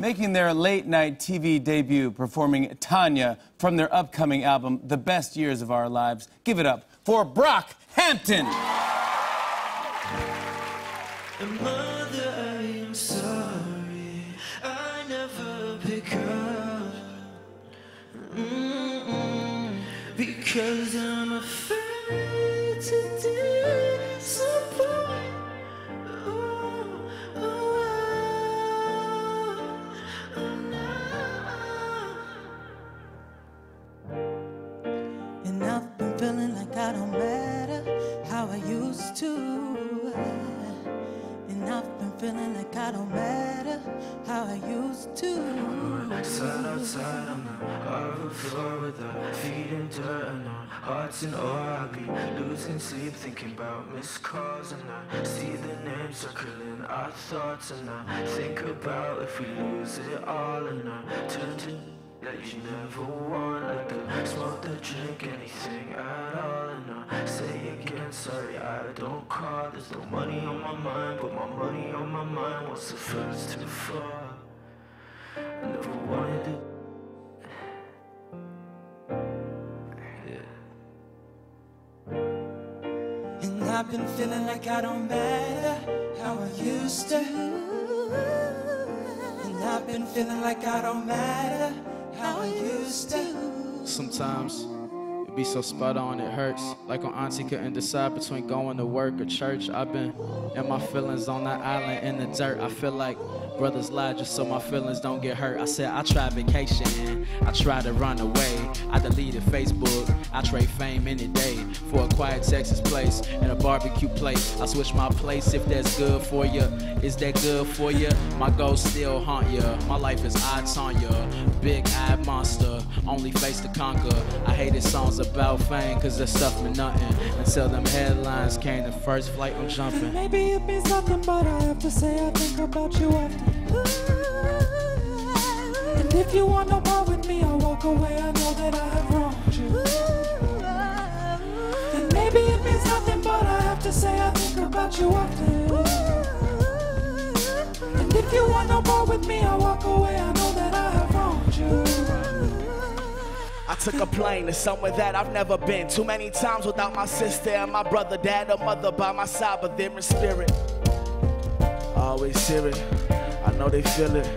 making their late night TV debut, performing Tonya from their upcoming album, The Best Years of Our Lives. Give it up for Brock Hampton. Because I'm afraid to disappoint. Feeling like I don't matter how I used to. Side outside on the harbor floor with our feet in dirt and our hearts in awe. I be losing sleep thinking about missed calls and I see the names circling our thoughts and I think about if we lose it all and I turn to that you never want like the smoke, the drink, anything at all and I say again sorry I don't call. There's no money on my mind, but my money on my mind once the first to far. I never wanted to. And I've been feeling like I don't matter how I used to. And I've been feeling like I don't matter Sometimes it be so spot on it hurts. Like when Auntie couldn't decide between going to work or church. I've been in my feelings on that island in the dirt. I feel like brothers lie just so my feelings don't get hurt. I said I tried vacation I tried to run away. I deleted Facebook. I trade fame any day for a quiet Texas place and a barbecue place. I switch my place if that's good for you. Is that good for you? My goals still haunt you. My life is odds on you. Big eyed monster, only face to conquer. I hated songs about fame cause that stuff meant nothing. Until them headlines came, the first flight I'm jumping. Maybe it means nothing, but I have to say I think about you often. And if you want no more with me, I'll walk away. I know that I have wronged you. And maybe it means nothing, but I have to say I think about you often. And if you want no more with me, I'll walk away. I know that I took a plane to somewhere that I've never been. Too many times without my sister and my brother, dad, or mother by my side, but they're in spirit. I always hear it, I know they feel it.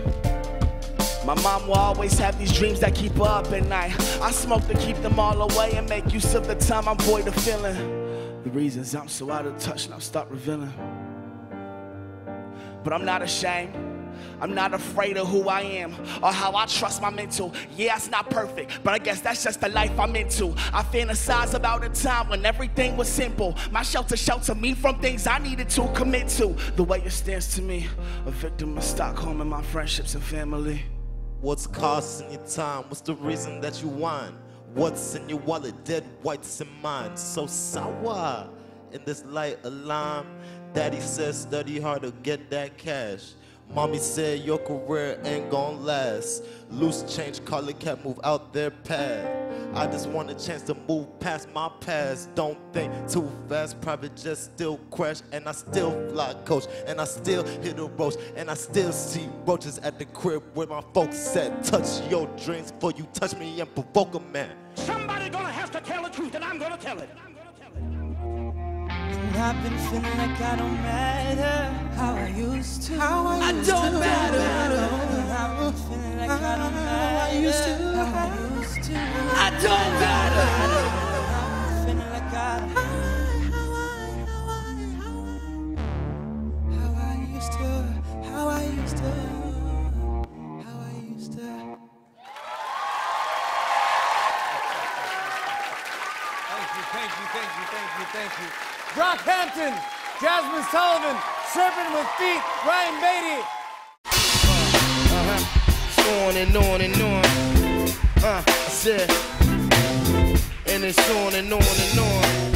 My mom will always have these dreams that keep her up at night. I smoke to keep them all away and make use of the time I'm void of feeling. The reasons I'm so out of touch now stop revealing. But I'm not ashamed. I'm not afraid of who I am or how I trust my mental. Yeah, it's not perfect, but I guess that's just the life I'm into. I fantasize about a time when everything was simple. My shelter sheltered me from things I needed to commit to. The way it stands to me, a victim of Stockholm and my friendships and family. What's costing your time? What's the reason that you whine? What's in your wallet? Dead whites in mine. So sour in this light alarm. Daddy says study hard to get that cash. Mommy said your career ain't gonna last. Loose change, it cat, move out their path. I just want a chance to move past my past. Don't think too fast, private jet still crash, and I still fly coach, and I still hit a roach, and I still see roaches at the crib where my folks said, Touch your dreams before you touch me and provoke a man. Somebody gonna have to tell the truth, and I'm gonna tell it. And I've been feeling like I don't matter how I used to. How I, I don't to. matter. And I've been feeling like I don't matter how I used to. How I used to. I don't matter. I've been feeling like I don't how I used to. How I used to. How I used to. Thank you thank you, thank you, thank you, thank you, thank you. Brock Hampton, Jazmine Sullivan, Serpent with Feet, Ryan Beatty. Uh-huh. On and on and on. Uh, I said, and it's on and on and on.